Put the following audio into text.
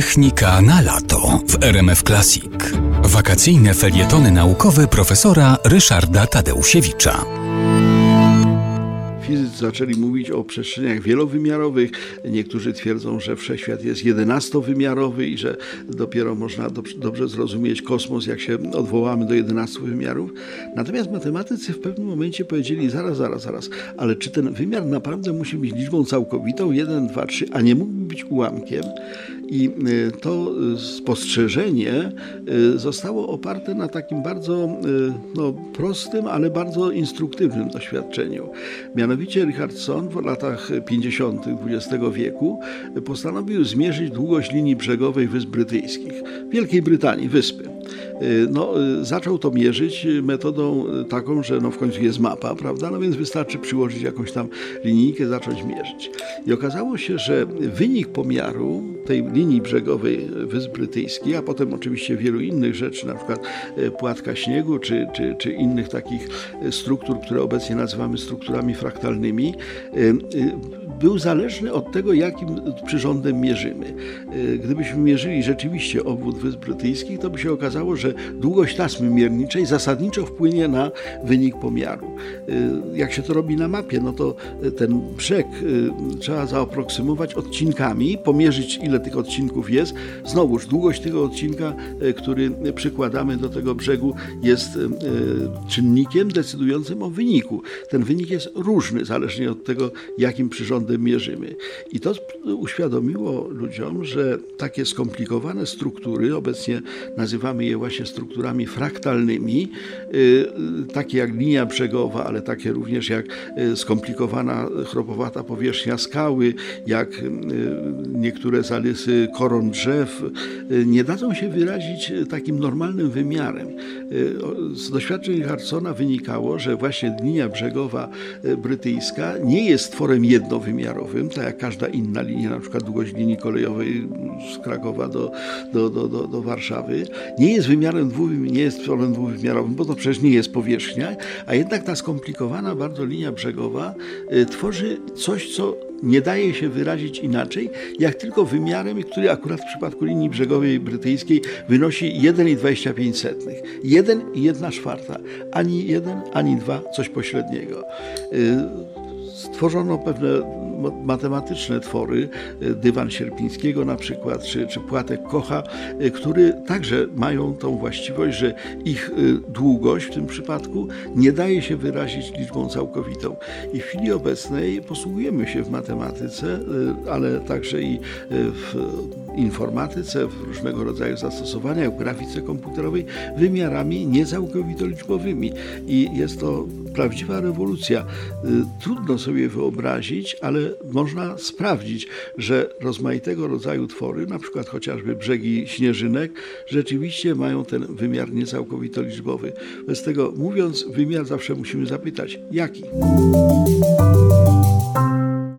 Technika na lato w RMF Classic. Wakacyjne felietony naukowe profesora Ryszarda Tadeusiewicza. Fizycy zaczęli mówić o przestrzeniach wielowymiarowych. Niektórzy twierdzą, że wszechświat jest jedenastowymiarowy i że dopiero można dobrze zrozumieć kosmos, jak się odwołamy do 11 wymiarów. Natomiast matematycy w pewnym momencie powiedzieli: zaraz, zaraz, zaraz, ale czy ten wymiar naprawdę musi być liczbą całkowitą 1, 2, 3, a nie mógłby być ułamkiem? I y, to spostrzeżenie y, zostało oparte na takim bardzo y, no, prostym, ale bardzo instruktywnym doświadczeniu. Mianowicie Richardson w latach 50. XX wieku postanowił zmierzyć długość linii brzegowej Wysp Brytyjskich, Wielkiej Brytanii, wyspy. Y, no, y, zaczął to mierzyć metodą taką, że no w końcu jest mapa, prawda? No więc wystarczy przyłożyć jakąś tam linijkę, zacząć mierzyć. I okazało się, że wynik pomiaru tej linii brzegowej Wysp Brytyjskich, a potem oczywiście wielu innych rzeczy, na przykład y, płatka śniegu, czy, czy, czy innych takich struktur, które obecnie nazywamy strukturami fraktalnymi, był zależny od tego, jakim przyrządem mierzymy. Gdybyśmy mierzyli rzeczywiście obwód Wysp Brytyjskich, to by się okazało, że długość tasmy mierniczej zasadniczo wpłynie na wynik pomiaru. Y, jak się to robi na mapie, no to ten brzeg y, trzeba zaoproksymować odcinkami, pomierzyć ile tych odcinków jest. Znowuż długość tego odcinka, y, który przykładamy do tego brzegu jest czynnikiem decydującym o wyniku. Ten wynik jest różny, zależnie od tego, jakim przyrządem mierzymy. I to uświadomiło ludziom, że takie skomplikowane struktury, obecnie nazywamy je właśnie strukturami fraktalnymi, y, takie jak linia brzegowa, ale takie również jak y, skomplikowana chropowata powierzchnia skały, jak y, niektóre zarysy koron drzew, nie dadzą się wyrazić takim normalnym wymiarem. Z doświadczeń Richardsona wynikało, że właśnie linia brzegowa brytyjska nie jest tworem jednowymiarowym, tak jak każda inna linia, na przykład długość linii kolejowej z Krakowa do, do, do, do, do Warszawy, nie jest wymiarem dwuwymiarowym, nie jest polem dwuwymiarowym, bo to przecież nie jest powierzchnia, a jednak ta skomplikowana bardzo linia brzegowa y, tworzy coś, co nie daje się wyrazić inaczej, jak tylko wymiarem, który akurat w przypadku linii brzegowej brytyjskiej wynosi 1,25. 1 i 1 czwarta. Ani 1, ani 2, coś pośredniego. Y, stworzono pewne matematyczne twory, e, dywan Sierpińskiego na przykład, czy, czy płatek Kocha, e, które także mają tą właściwość, że ich e, długość w tym przypadku nie daje się wyrazić liczbą całkowitą. I w chwili obecnej posługujemy się w matematyce, ale także i w informatyce, w różnego rodzaju zastosowaniach, w grafice komputerowej wymiarami niecałkowito liczbowymi. I jest to prawdziwa rewolucja. Trudno sobie wyobrazić, ale można sprawdzić, że rozmaitego rodzaju twory, na przykład chociażby brzegi śnieżynek, rzeczywiście mają ten wymiar niecałkowito liczbowy. Bez tego mówiąc wymiar zawsze musimy zapytać, jaki?